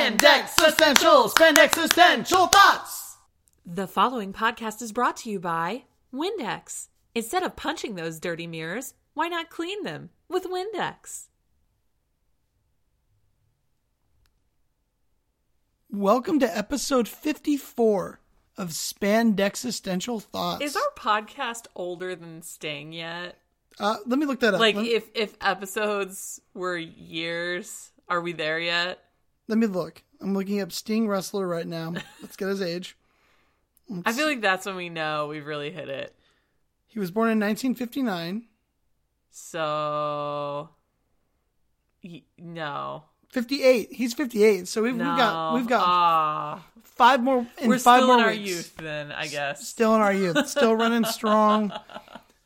Spandex Essential, Spandex Essential Thoughts! The following podcast is brought to you by Windex. Instead of punching those dirty mirrors, why not clean them with Windex? Welcome to episode 54 of Spandex Essential Thoughts. Is our podcast older than Sting yet? uh, let me look that up. Like, let, if if episodes were years, are we there yet? Let me look. I'm looking up Sting Wrestler right now. Let's get his age. I feel like that's when we know we've really hit it. He was born in 1959. So, y- no, 58. He's 58. So we've, no. we've got we've got Ah. five more in we're five still more in our weeks. youth, then I guess. Still in our youth. Still running strong.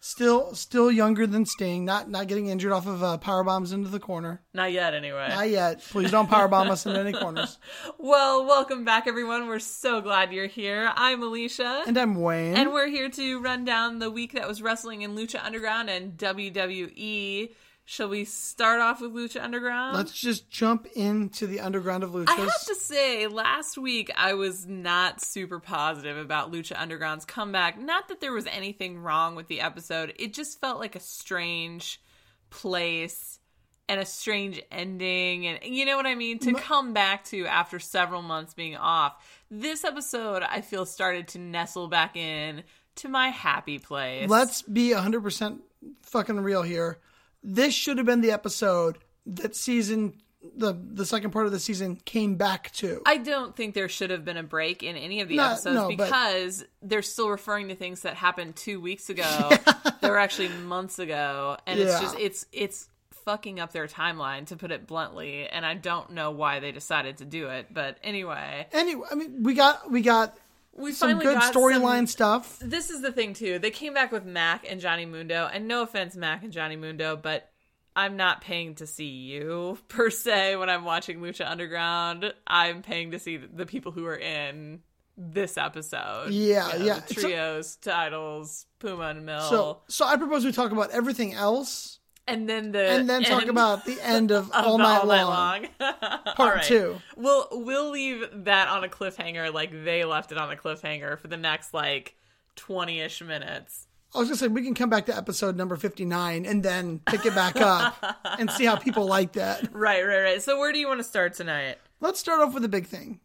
Still still younger than Sting. Not not getting injured off of uh, power bombs into the corner. Not yet, anyway. Not yet. Please don't power bomb us into any corners. Well, welcome back, everyone. We're so glad you're here. I'm Alicia. And I'm Wayne. And we're here to run down the week that was wrestling in Lucha Underground and WWE. Shall we start off with Lucha Underground? Let's just jump into the underground of Lucha. I have to say, last week I was not super positive about Lucha Underground's comeback. Not that there was anything wrong with the episode, it just felt like a strange place and a strange ending. And you know what I mean? To come back to after several months being off. This episode, I feel, started to nestle back in to my happy place. Let's be 100% fucking real here. This should have been the episode that season the the second part of the season came back to. I don't think there should have been a break in any of the No, episodes no, but- because they're still referring to things that happened two weeks ago. that were actually months ago, and it's just it's it's fucking up their timeline to put it bluntly. And I don't know why they decided to do it, but anyway, anyway, I mean, we got we got we some finally good storyline stuff. This is the thing too. They came back with Mac and Johnny Mundo, and no offense, Mac and Johnny Mundo, but I'm not paying to see you per se when I'm watching Lucha Underground. I'm paying to see the people who are in this episode. Yeah, You know, yeah. the So- trios, titles, Puma and Mill, So so I propose we talk about everything else and then the and then talk about the end of, of all, the night all long. night long. Part two. We'll we'll leave that on a cliffhanger, like they left it on a cliffhanger for the next like twenty ish minutes. I was gonna say we can come back to episode number 59 and then pick it back up and see how people like that. Right, right, right. So where do you want to start tonight? Let's start off with the big thing.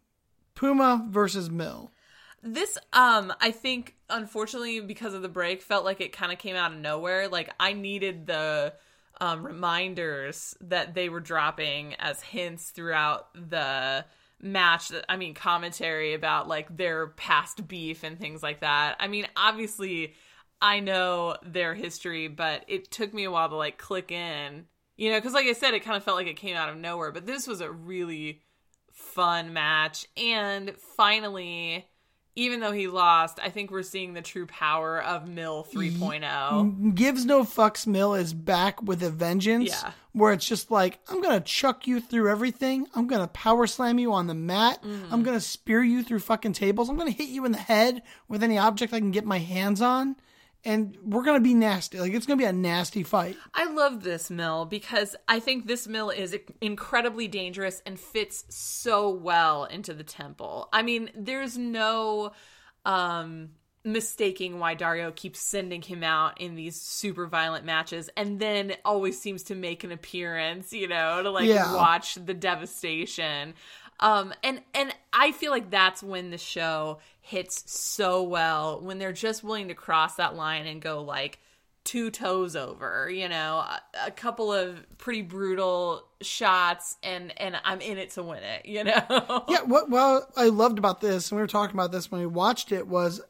Puma versus Mill. This, um, I think, unfortunately, because of the break, felt like it kind of came out of nowhere. Like I needed the um, reminders that they were dropping as hints throughout the match. I mean, commentary about like their past beef and things like that. I mean, obviously, I know their history, but it took me a while to like click in. You know, because like I said, it kind of felt like it came out of nowhere. But this was a really fun match, and finally even though he lost, I think we're seeing the true power of Mill oh. 3.0. Gives no fucks Mill is back with a vengeance. Yeah. Where it's just like, I'm gonna chuck you through everything. I'm gonna power slam you on the mat. Mm-hmm. I'm gonna spear you through fucking tables. I'm gonna hit you in the head with any object I can get my hands on. And we're gonna be nasty. Like it's gonna be a nasty fight. I love this Mill because I think this Mill is incredibly dangerous and fits so well into the temple. I mean, there's no um mistaking why Dario keeps sending him out in these super violent matches and then always seems to make an appearance, you know, to like Yeah. watch the devastation. Um and and I feel like that's when the show hits so well when they're just willing to cross that line and go like two toes over, you know, a, a couple of pretty brutal shots and and I'm in it to win it, you know. Yeah, what what I loved about this, and we were talking about this when we watched it, was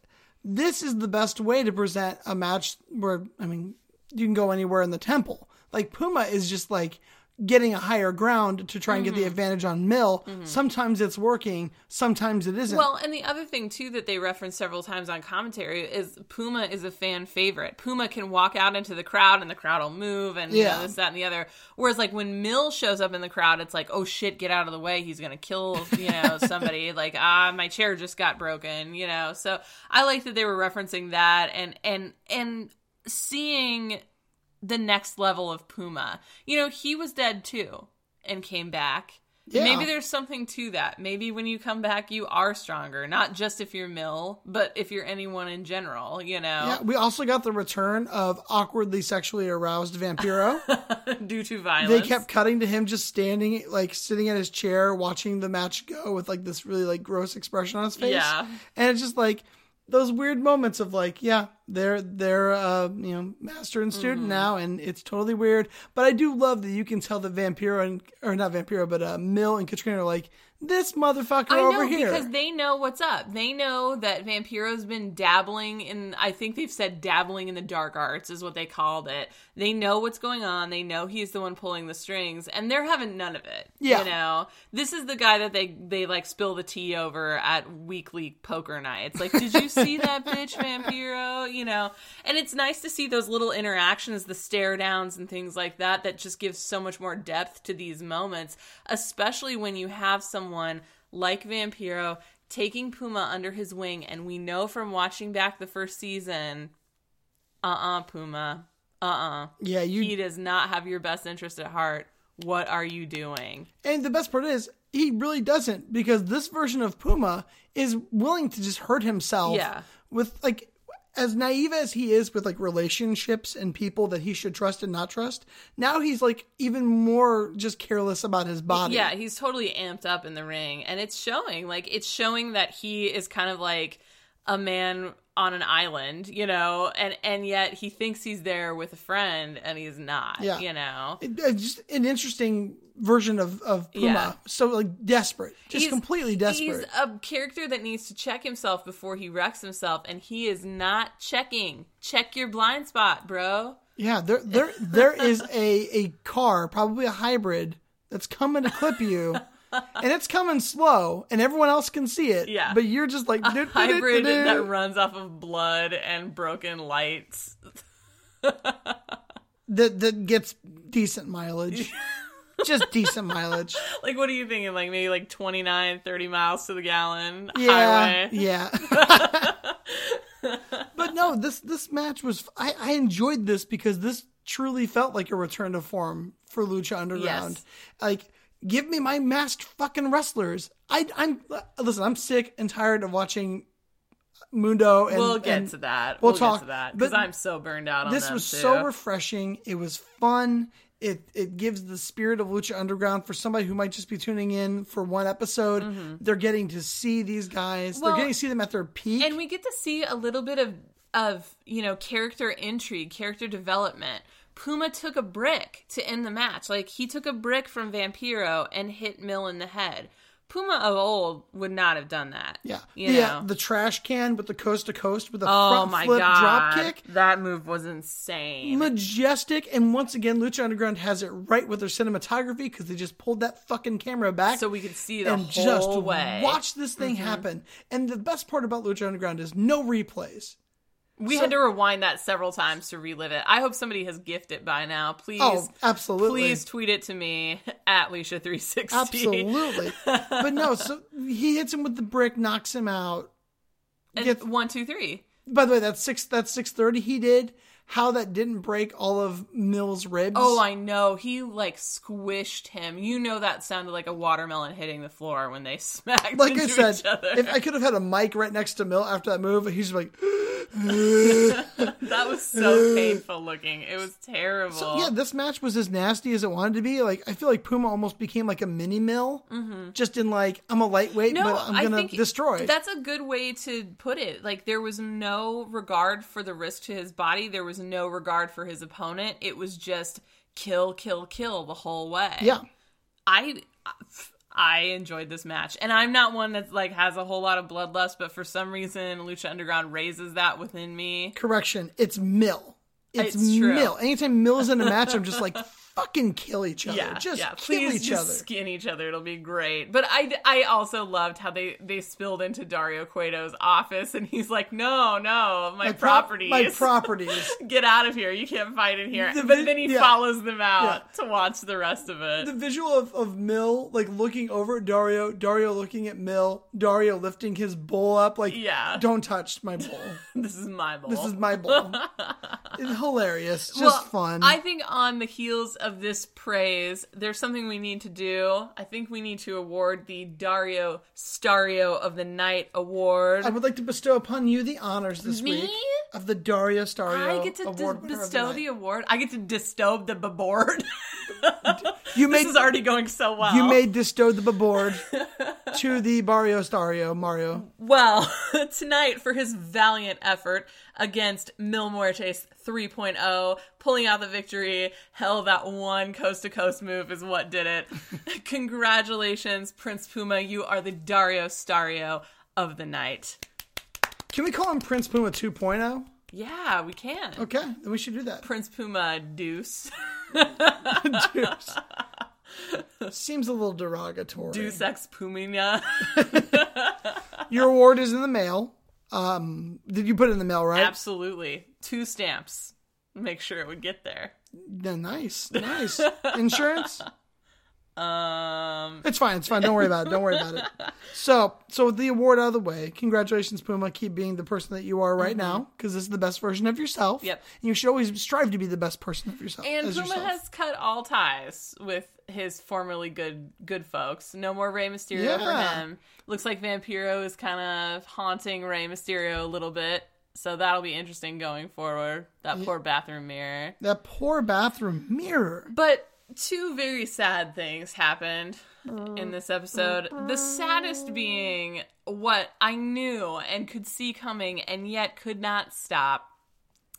this is the best way to present a match where I mean you can go anywhere in the temple. Like Puma is just like getting a higher ground to try and get the Mm-hmm. advantage on Mill. Sometimes it's working, sometimes it isn't. Well, and the other thing too that they reference several times on commentary is Puma is a fan favorite. Puma can walk out into the crowd and the crowd will move and you know, Yeah. this, that, and the other. Whereas like when Mill shows up in the crowd, it's like, oh shit, get out of the way. He's gonna kill, you know, somebody. like, ah, my chair just got broken, you know. So I like that they were referencing that and and and seeing the next level of Puma. You know, he was dead too and came back. Yeah. Maybe there's something to that. Maybe when you come back, you are stronger. Not just if you're Mill, but if you're anyone in general, you know, Yeah, we also got the return of awkwardly sexually aroused Vampiro. due to violence. they kept cutting to him just standing, like sitting at his chair, watching the match go with like this really like gross expression on his face. Yeah. and it's just like those weird moments of like, yeah, they're they're uh you know master and student Mm-hmm. now, and it's totally weird. But I do love that you can tell that Vampiro and or not Vampiro, but uh, Mill and Katrina are like this motherfucker I know over here. because they know what's up. They know that Vampiro's been dabbling in. I think they've said dabbling in the dark arts is what they called it. They know what's going on. They know he's the one pulling the strings, and they're having none of it. Yeah. you know, this is the guy that they they like spill the tea over at weekly poker nights. Like, did you see that bitch, Vampiro? You know, and it's nice to see those little interactions, the stare downs and things like that. That just gives so much more depth to these moments, especially when you have someone like Vampiro taking Puma under his wing, and we know from watching back the first season, uh uh Puma, uh uh yeah, you he does not have your best interest at heart. What are you doing? And the best part is, he really doesn't because this version of Puma is willing to just hurt himself. Yeah. With like, as naive as he is with like relationships and people that he should trust and not trust, now he's like even more just careless about his body. Yeah, he's totally amped up in the ring, and it's showing. Like it's showing that he is kind of like a man on an island, you know, and and yet he thinks he's there with a friend, and he's not. Yeah. you know. It- it's just an interesting version of, of Puma. Yeah. So like desperate, just He's- completely desperate. He's a character that needs to check himself before he wrecks himself, and he is not checking. Check your blind spot, bro. Yeah, there there there is a a car, probably a hybrid, that's coming to clip you. And it's coming slow, and everyone else can see it. Yeah. But you're just like Hybrid that runs off of blood and broken lights. that that gets decent mileage. just decent mileage. Like, what are you thinking? Like, maybe like 29, 30 miles to the gallon Yeah. highway? Yeah. but no, this this match was I, I enjoyed this because this truly felt like a return to form for Lucha Underground. Yes. Like give me my masked fucking wrestlers. I I'm listen, I'm sick and tired of watching Mundo and We'll get and to that. we'll We'll, talk, to that because I'm so burned out on this was too. so refreshing. It was fun. It it gives the spirit of Lucha Underground for somebody who might just be tuning in for one episode. They're getting to see these guys. Mm-hmm. Well, They're getting to see them at their peak. and we get to see a little bit of of you know character intrigue character development puma took a brick to end the match like he took a brick from vampiro and hit mill in the head puma of old would not have done that yeah, yeah. know The trash can with the coast to coast with a oh front flip god drop kick. that move was insane Majestic, and once again, Lucha Underground has it right with their cinematography because they just pulled that fucking camera back so we could see the and whole just way Mm-hmm. watch this thing happen. And the best part about Lucha Underground is no replays. We had to rewind that several times to relive it i hope somebody has gifted it by now please Oh, absolutely. please tweet it to me at leisha360 Absolutely. but no, so he hits him with the brick, knocks him out. and Get- one two three By the way, that's six that's six thirty he did. How that didn't break all of Mill's ribs. Oh, I know. He like squished him. You know that sounded like a watermelon hitting the floor when they smacked like into I said, each other. if I could have had a mic right next to Mill after that move, he's like that was so painful looking. It was terrible. Yeah, this match was as nasty as it wanted to be. Like I feel like Puma almost became like a mini mill. Just in like I'm a lightweight, Mm-hmm. no, but I'm gonna think destroy. That's a good way to put it. Like there was no regard for the risk to his body. There was no regard for his opponent. It was just kill, kill, kill the whole way. yeah. I I enjoyed this match, and I'm not one that like has a whole lot of bloodlust, but for some reason, Lucha Underground raises that within me. Correction, it's Mill. It's, It's. Mill. Anytime Mill is in a match, I'm just like fucking kill each other. Yeah, just yeah. kill Please each just other. skin each other. It'll be great. But I, I also loved how they they spilled into Dario Cueto's office, and he's like, "No, no, my, prop- properties, My properties. get out of here. You can't fight in here." The but vi- then he yeah. follows them out to watch the rest of it. the visual of, of Mill like looking over at Dario, Dario looking at Mill, Dario lifting his bowl up like Yeah. don't touch my bowl. this is my bowl. This is my bowl. it's hilarious. Just Well, fun. I think on the heels of of this praise, there's something we need to do. I think we need to award the Dario Stario of the Night award. I would like to bestow upon you the honors this Me? week of the Dario Stario I get to Award of bestow the the, award. I get to bestow the board. You made, this is already going so well. you may bestow the board to the Barrio Stario Mario. Well, tonight for his valiant effort against Mil Muertes 3.0, pulling out the victory. Hell, that one coast to coast move is what did it. Congratulations, Prince Puma. You are the Dario Stario of the night. Can we call him Prince Puma 2.0? Yeah, we can. Okay, then we should do that. Prince Puma Deuce. Deuce. Seems a little derogatory. Deuce ex Pumina. Your award is in the mail. Um, did you put it in the mail, right? Absolutely. Two stamps. Make sure it would get there. Yeah, nice, nice. Insurance? Um, It's fine. It's fine. Don't worry about it. Don't worry about it. So, so with the award out of the way, congratulations, Puma. Keep being the person that you are right now, because this is the best version of yourself. Mm-hmm. Yep. And you should always strive to be the best person of yourself. And Puma yourself. has cut all ties with his formerly good good folks. No more Rey Mysterio for him. Looks like Vampiro is kind of haunting Rey Mysterio a little bit. So that'll be interesting going forward. That poor bathroom mirror. that poor bathroom mirror. But two very sad things happened in mm, this episode. The saddest mm-hmm. being what I knew and could see coming and yet could not stop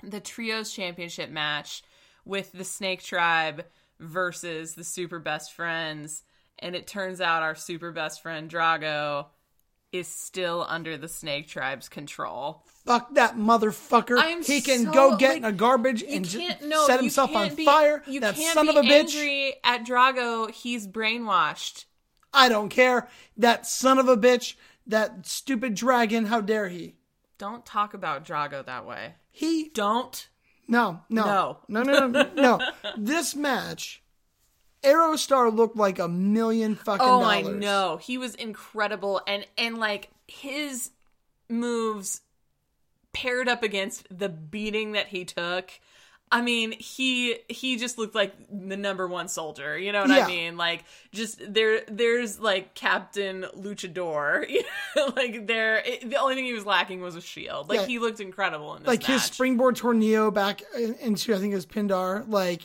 the Trios Championship match with the Snake Tribe versus the Super Best Friends. And it turns out our super best friend Drago is still under the Snake Tribe's control. Fuck that motherfucker. I'm he can so, go get like, in a garbage and just no, set himself on be- fire. You that can't son be of a bitch. angry at Drago. He's brainwashed. I don't care. That son of a bitch. That stupid dragon. How dare he? Don't talk about Drago that way. He Don't. No, no, No. no, no, no, no. This match, Aerostar looked like a million fucking Oh, dollars. I know. He was incredible and and like his moves paired up against the beating that he took. I mean, he he just looked like the number one soldier. You know what Yeah. I mean? Like, just there. There's like Captain Luchador. You know, like there. It, the only thing he was lacking was a shield. Like Yeah. he looked incredible in this Like match. his springboard tornado back into I think it was Pindar. Like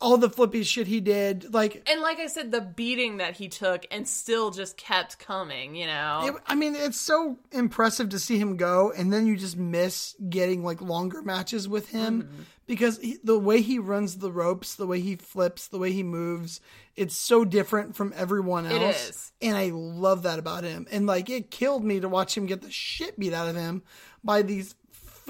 all the flippy shit he did. Like and like I said, the beating that he took and still just kept coming. You know. it, I mean, it's so impressive to see him go, and then you just miss getting like longer matches with him Mm-hmm. because he, the way he runs the ropes, the way he flips, the way he moves, it's so different from everyone else. It is. and I love that about him. And like, it killed me to watch him get the shit beat out of him by these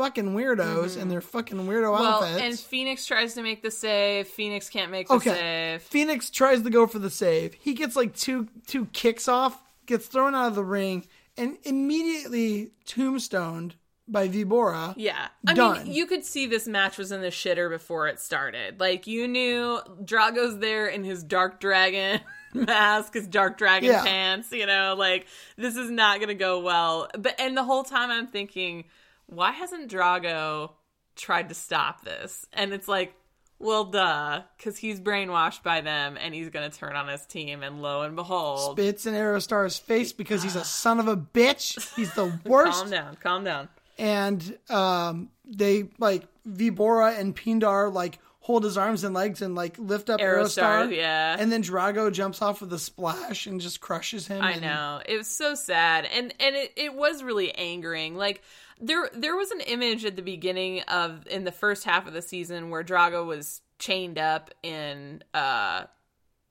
fucking weirdos and their fucking weirdo Mm-hmm. well, outfits. and Phoenix tries to make the save. Phoenix can't make the Okay. save. Phoenix tries to go for the save. He gets like two two kicks off, gets thrown out of the ring, and immediately tombstoned by Vibora. Yeah. I Done. mean, you could see this match was in the shitter before it started. Like, you knew Drago's there in his Dark Dragon mask, his Dark Dragon Yeah. pants, you know, like, this is not going to go well. But, and the whole time I'm thinking, why hasn't Drago tried to stop this? And it's like, well, duh, because he's brainwashed by them and he's going to turn on his team. And lo and behold, Spits in Aerostar's face because he's a son of a bitch. He's the worst. calm down, calm down. and um, they like Vibora and Pindar like hold his arms and legs and like lift up Aerostar, Aerostar. yeah. And then Drago jumps off with a splash and just crushes him. I and- know. It was so sad. And and it, it was really angering. Like there there was an image at the beginning of in the first half of the season where Drago was chained up in uh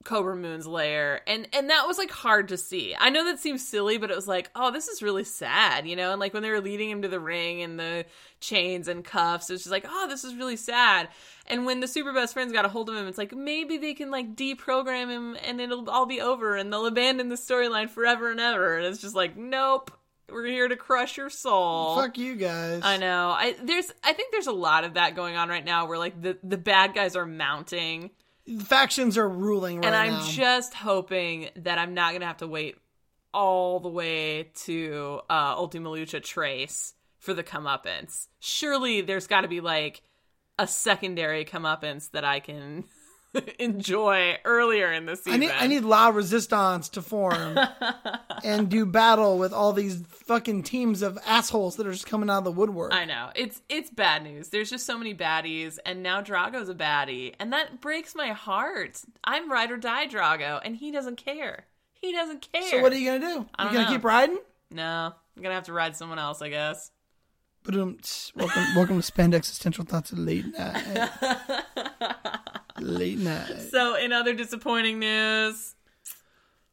Kobra Moon's lair and and that was like hard to see. I know that seems silly, but it was like, oh, this is really sad, you know? And like when they were leading him to the ring and the chains and cuffs, it's just like, oh, this is really sad. And when the super best friends got a hold of him, it's like maybe they can like deprogram him and it'll all be over and they'll abandon the storyline forever and ever. And it's just like, nope, we're here to crush your soul. Fuck you guys. I know. I there's I think there's a lot of that going on right now where like the the bad guys are mounting factions are ruling right and I'm now. just hoping that I'm not going to have to wait all the way to uh Ultima Lucha Tres for the comeuppance. Surely there's got to be like a secondary comeuppance that I can enjoy earlier in the I season. need I need La Resistance to form and do battle with all these fucking teams of assholes that are just coming out of the woodwork. I know it's it's bad news. There's just so many baddies, and now Drago's a baddie, and that breaks my heart. I'm ride or die Drago, and he doesn't care. He doesn't care. so what are you gonna do? You gonna know. keep riding? No, I'm gonna have to ride someone else, I guess. But um, welcome welcome to Spend Existential Thoughts late night. late night. So, in other disappointing news,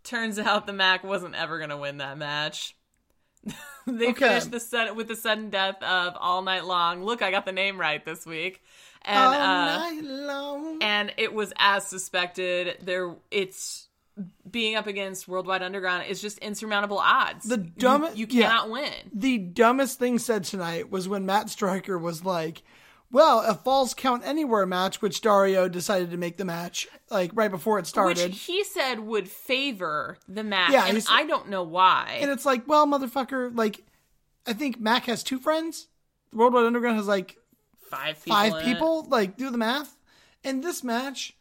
turns out the Mac wasn't ever going to win that match. they Okay. finished the sudden, with the sudden death of All Night Long. Look, I got the name right this week, and All uh, night long. and it was as suspected. There, it's being up against Worldwide Underground is just insurmountable odds. The You- dumb- you, yeah. cannot win. the dumbest thing said tonight was when Matt Striker was like, "Well, a falls count anywhere match," which Dario decided to make the match like right before it started. Which he said would favor the match, Yeah, and I don't know why. and it's like, well, motherfucker, like, I think Mac has two friends. Worldwide Underground has like five people. five in it. people. Like, do the math. And this match,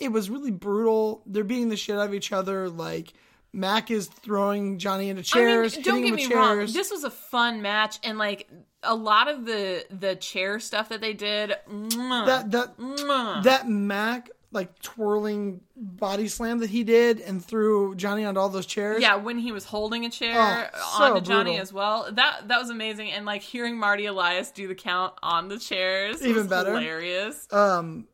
it was really brutal. They're beating the shit out of each other. Like, Mac is throwing Johnny into chairs, I mean, don't get me wrong. This was a fun match, and like a lot of the the chair stuff that they did. that that mwah. that Mac like twirling body slam that he did and threw Johnny onto all those chairs. yeah, when he was holding a chair Oh, so onto Johnny brutal. as well, that that was amazing. And like hearing Marty Elias do the count on the chairs, Even was better. hilarious. Um,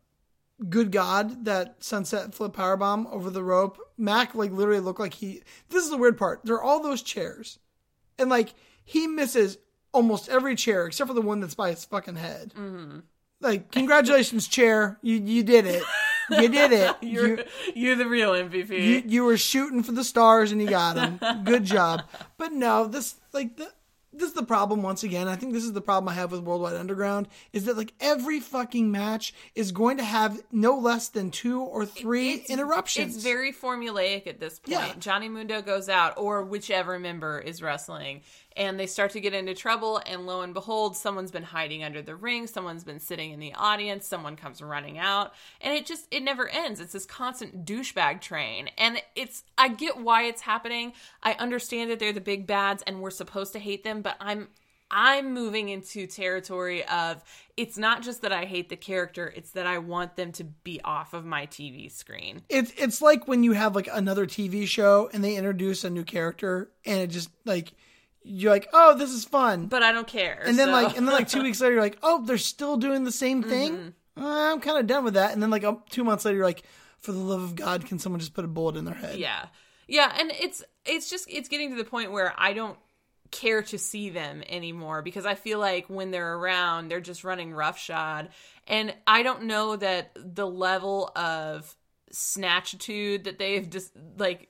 good God, that sunset flip powerbomb over the rope. Mac like literally looked like he. This is the weird part. There are all those chairs, and like he misses almost every chair except for the one that's by his fucking head. Mm-hmm. Like, congratulations, chair. You you did it. You did it. You're You- you're the real MVP. you, you were shooting for the stars and you got them. Good job. But no, this like the, this is the problem once again. I think this is the problem I have with Worldwide Underground is that like every fucking match is going to have no less than two or three It's- interruptions. It's very formulaic at this point. Yeah. Johnny Mundo goes out, or whichever member is wrestling, and they start to get into trouble. And lo and behold, someone's been hiding under the ring. Someone's been sitting in the audience. Someone comes running out, and it just it never ends. It's this constant douchebag train, and it's I get why it's happening. I understand that they're the big bads, and we're supposed to hate them, but I'm I'm moving into territory of it's not just that I hate the character, it's that I want them to be off of my TV screen. it's it's like when you have like another TV show and they introduce a new character and it just like you're like, oh, this is fun. But I don't care. and then so- like and then like two weeks later you're like oh they're still doing the same thing Mm-hmm. Uh, i'm kind of done with that and then like two months later you're like for the love of god can someone just put a bullet in their head yeah. Yeah, and it's it's just it's getting to the point where I don't care to see them anymore because I feel like when they're around, they're just running roughshod. And I don't know that the level of snatchitude that they've just like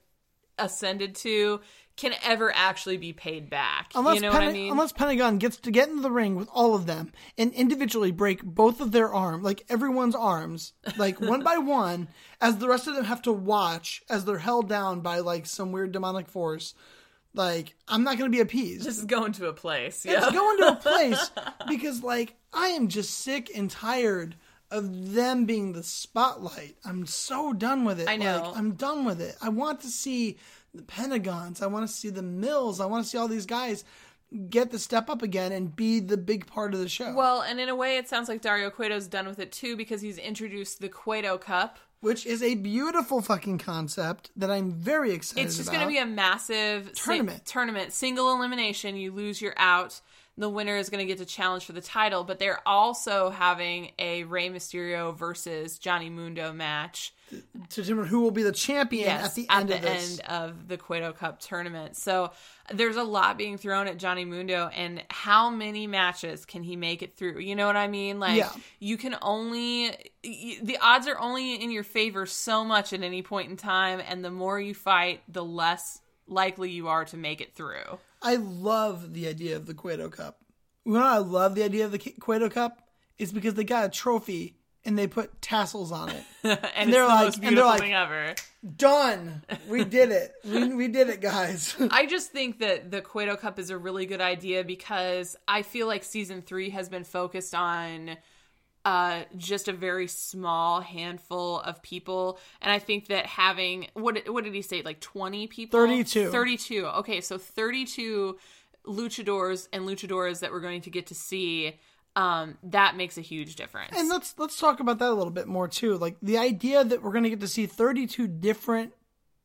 ascended to can ever actually be paid back. unless, you know Penta- what I mean? unless pentagon gets to get in the ring with all of them and individually break both of their arm like everyone's arms like one by one as the rest of them have to watch as they're held down by like some weird demonic force like i'm not going to be appeased this is going to a place. it's Yeah. going to a place because like I am just sick and tired of them being the spotlight. I'm so done with it. I know. Like, I'm done with it. I want to see the Pentagons. I want to see the Mills. I want to see all these guys get the step up again and be the big part of the show. Well, and in a way, it sounds like Dario Cueto's done with it too because he's introduced the Cueto Cup. which is a beautiful fucking concept that I'm very excited about. It's just going to be a massive si- Tournament. tournament, single elimination. You lose, you're out. The winner is going to get to challenge for the title, but they're also having a Rey Mysterio versus Johnny Mundo match. to determine who will be the champion Yes, at the end the of this. end of the Cueto Cup tournament. So there's a lot being thrown at Johnny Mundo, and how many matches can he make it through? You know what I mean? Like Yeah. you can only the odds are only in your favor so much at any point in time, and the more you fight, the less likely you are to make it through. I love the idea of the Cueto Cup. You know I love the idea of the Cueto Cup? It's because they got a trophy and they put tassels on it. and, they're it's the like- and they're like- thing ever. Done. We did it. We, we did it, guys. I just think that the Cueto Cup is a really good idea because I feel like season three has been focused on uh, just a very small handful of people, and I think that having what what did he say like twenty people, 32. thirty two. Okay, so thirty two luchadors and luchadoras that we're going to get to see. Um, that makes a huge difference. And let's let's talk about that a little bit more too. Like the idea that we're going to get to see 32 different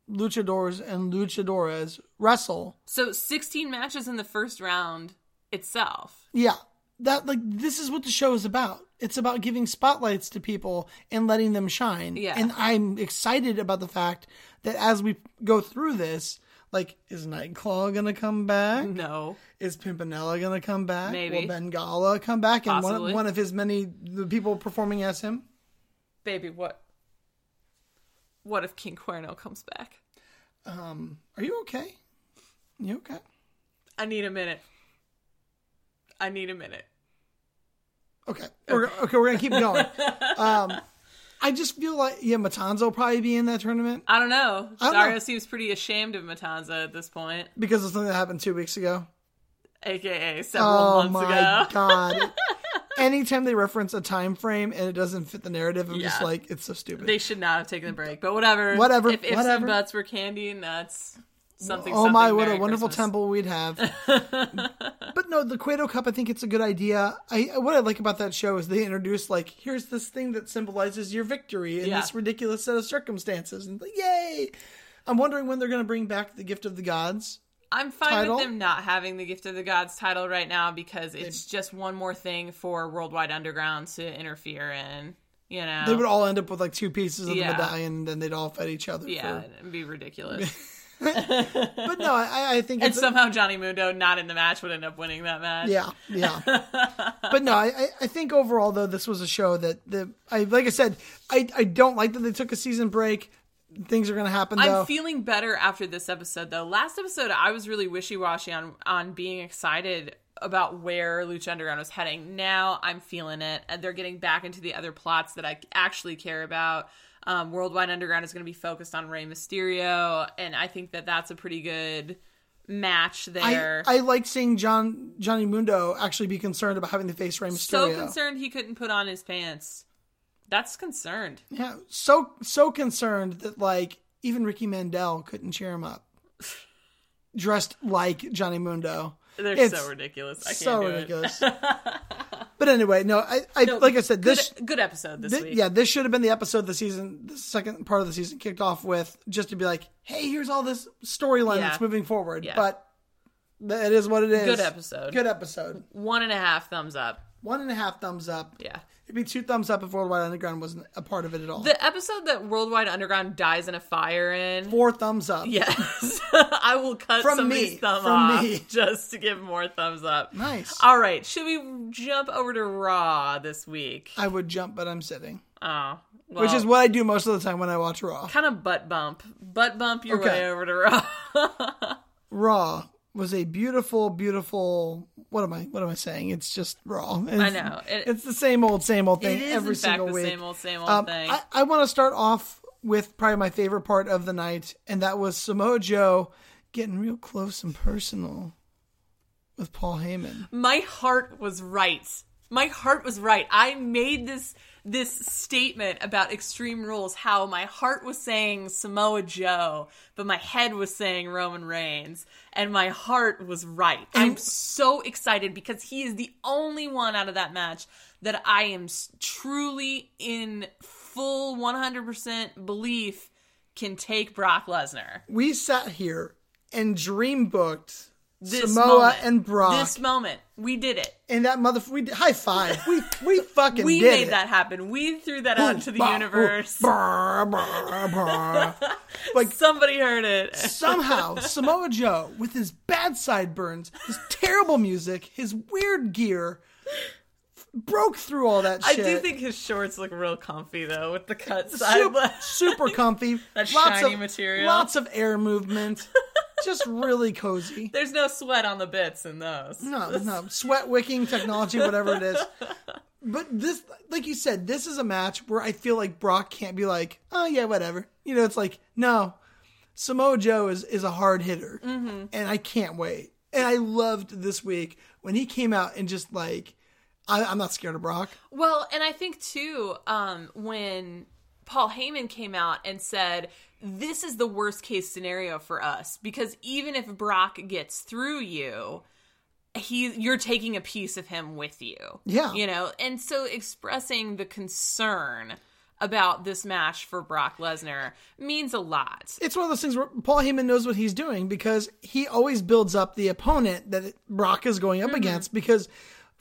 luchadors and luchadoras wrestle. so sixteen matches in the first round itself. Yeah. That like this is what the show is about. It's about giving spotlights to people and letting them shine. Yeah. And I'm excited about the fact that as we go through this, like, is Nightclaw gonna come back? No, Is Pimpinela gonna come back? Maybe. Will Bengala come back? And one of, one of his many the people performing as him? baby, what? What if King Cuerno comes back? Um, are you okay? You okay? I need a minute. I need a minute. Okay. We're, okay, we're gonna keep going. um, I just feel like yeah, Matanza will probably be in that tournament I don't know. I don't Dario know. seems pretty ashamed of Matanza at this point, because of something that happened two weeks ago. aka several Oh months my ago. god! Anytime they reference a time frame and it doesn't fit the narrative, I'm just Yeah. like, it's so stupid. They should not have taken the break, but whatever. Whatever, If ifs whatever. and buts were candy and nuts, something. oh my, something, what a wonderful Christmas. temple we'd have. but no, the Cueto Cup, I think it's a good idea. I what I like about that show is they introduce like, here's this thing that symbolizes your victory in Yeah. this ridiculous set of circumstances, and like, yay! I'm wondering when they're going to bring back the gift of the gods. I'm fine title. with them not having the Gift of the Gods title right now because it's just one more thing for Worldwide Underground to interfere in. You know, They would all end up with like two pieces of Yeah. the medallion, and then they'd all fight each other. yeah, for- it'd be ridiculous. but no, I, I think and somehow Johnny Mundo, not in the match, would end up winning that match. Yeah, yeah. but no, I, I- think overall though this was a show that the I like I said I I don't like that they took a season break. Things are going to happen though. I'm feeling better after this episode though. Last episode I was really wishy-washy on on being excited about where Lucha Underground was heading. Now I'm feeling it and they're getting back into the other plots that I actually care about. Um, Worldwide Underground is going to be focused on Rey Mysterio and I think that that's a pretty good match there. I like seeing John Johnny Mundo actually be concerned about having to face Rey Mysterio. so concerned he couldn't put on his pants. That's concerned. Yeah, so so concerned that like even Ricky Mandel couldn't cheer him up. Dressed like Johnny Mundo. They're It's so ridiculous. I can't so ridiculous. but anyway, no, I, I like I said, this good episode this Thi- week. yeah, this should have been the episode the season, the second part of the season kicked off with, just to be like, hey, here's all this storyline Yeah. that's moving forward. Yeah. But it is what it is. Good episode. Good episode. One and a half thumbs up. One and a half thumbs up. Yeah. It'd be two thumbs up if Worldwide Underground wasn't a part of it at all. The episode that Worldwide Underground dies in a fire in. Four thumbs up. Yes. I will cut From somebody's me. thumb From off me. just to give more thumbs up. Nice. All right. Should we jump over to Raw this week? I would jump, but I'm sitting. Oh. Which is what I do most of the time when I watch Raw. kind of butt bump. Butt bump your Okay. way over to Raw. Raw was a beautiful, beautiful. What am I? What am I saying? It's just Raw. It's, I know. It- it's the same old, same old thing it is every in fact single the week. same old, same old Um, thing. I, I want to start off with probably my favorite part of the night, and that was Samoa Joe getting real close and personal with Paul Heyman. my heart was right. My heart was right. I made this this statement about extreme rules how my heart was saying Samoa Joe, but my head was saying Roman Reigns, and my heart was right. I'm so excited because he is the only one out of that match that I am truly in full 100% belief can take Brock Lesnar. We sat here and dream booked This Samoa moment, and Brock, This moment, we did it. and that mother. We did- high five. We we fucking We made it. that happen. We threw that out to the Bah, universe. bah, bah, like Somebody heard it. somehow Samoa Joe, with his bad sideburns, his terrible music, his weird gear, broke through all that I do think his shorts look real comfy though, with the cut side. super, super comfy. That lots shiny of, material. Lots of air movement. Just really cozy. There's no sweat on the bits in those. No, no, sweat wicking technology, whatever it is. But this, like you said, this is a match where I feel like Brock can't be like, oh yeah, whatever. You know, it's like no, Samoa Joe is is a hard hitter, and I can't wait. And I loved this week when he came out and just like, I, I'm not scared of Brock. Well, and I think too, um, when Paul Heyman came out and said, This is the worst case scenario for us because even if Brock gets through you, he you're taking a piece of him with you. Yeah. You know, and so expressing the concern about this match for Brock Lesnar means a lot. It's one of those things where Paul Heyman knows what he's doing because he always builds up the opponent that Brock is going up Mm-hmm. against. Because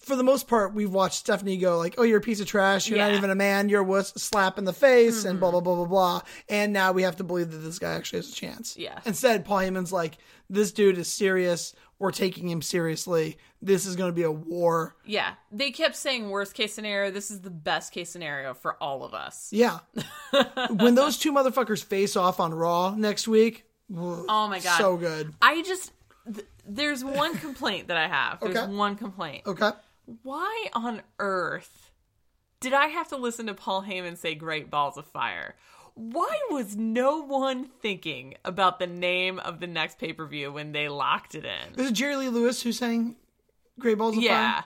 for the most part, we've watched Stephanie go like, "Oh, you're a piece of trash. You're not Yeah. Mm-hmm. even a man. You're a wuss, slap in the face," and blah blah blah blah blah. And now we have to believe that this guy actually has a chance. Yeah. Instead, Paul Heyman's like, "This dude is serious. We're taking him seriously. This is going to be a war." Yeah. They kept saying worst case scenario. This is the best case scenario for all of us. Yeah. when those two motherfuckers face off on Raw next week, Oh my god. so good. I just th- there's one complaint that I have. There's Okay. one complaint. Okay. Why on earth did I have to listen to Paul Heyman say "Great Balls of Fire"? Why was no one thinking about the name of the next pay per view when they locked it in? Was it Jerry Lee Lewis who sang Great Balls of Yeah. Fire?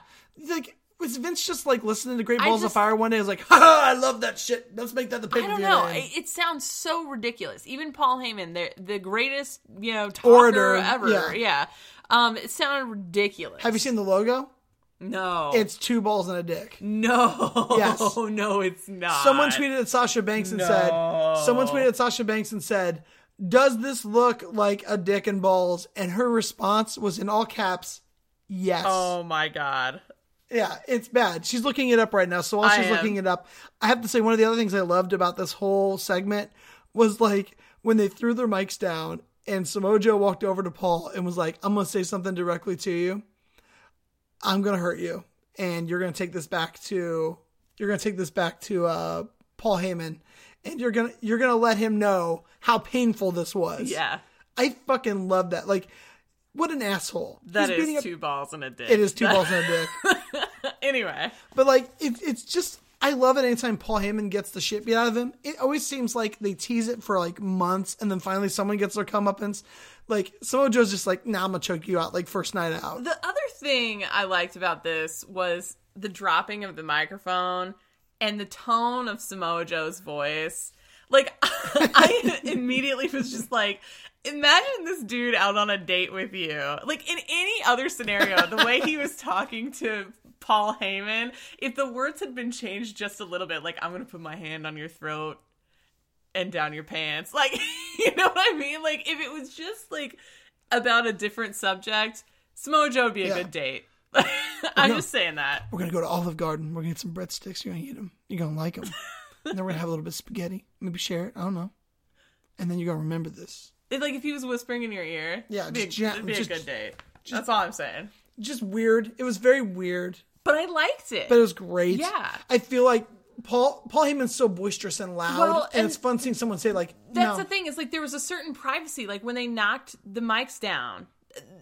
Like, was Vince just like listening to Great I Balls of Fire one day? He was like, ha ha, I love that shit. Let's make that the pay per view. I don't know. It, it sounds so ridiculous. Even Paul Heyman, the the greatest you know talker Orator, ever. yeah. Yeah. Um, it sounded ridiculous. Have you seen the logo? No. It's two balls and a dick. no. Yes. No, it's not. Someone tweeted at Sasha Banks and said, someone tweeted at Sasha Banks and said, does this look like a dick and balls? And her response was in all caps, yes. Oh my god. Yeah, it's bad. She's looking it up right now. So while she's looking it up, I have to say one of the other things I loved about this whole segment was like when they threw their mics down and Samoa Joe walked over to Paul and was like, I'm going to say something directly to you. I'm going to hurt you. And you're going to take this back to, you're to take this back to, uh, Paul Heyman. And you're going to, you're to let him know how painful this was. Yeah. I fucking love that. Like, what an asshole. That He's is up- two balls and a dick. It is two balls and a dick. anyway. But like, it, it's just I love it anytime Paul Heyman gets the shit beat out of him. It always seems like they tease it for like months, and then finally someone gets their comeuppance. Like Samoa Joe's just like, "Nah, I'm gonna choke you out." Like first night out. The other thing I liked about this was the dropping of the microphone and the tone of Samoa Joe's voice. Like, I immediately was just like, imagine this dude out on a date with you. Like, in any other scenario, the way he was talking to Paul Heyman, if the words had been changed just a little bit, like, I'm to put my hand on your throat and down your pants. Like, you know what I mean? Like, if it was just like about a different subject, Smojo would be a Yeah. good date. I'm just saying that. We're gonna go to Olive Garden. We're gonna get some breadsticks. You're gonna eat them. You're gonna like them. and then we're gonna have a little bit of spaghetti. Maybe share it. I don't know. And then you're gonna remember this. It's like if he was whispering in your ear. Yeah, it'd be, just gen- it'd be just- a good date. That's all I'm saying. Just weird. It was very weird, But I liked it. but it was great. Yeah. I feel like Paul Paul Heyman's so boisterous and loud, Well, and, and- it's fun seeing someone say like, That's "No." the thing is like there was a certain privacy. Like when they knocked the mics down,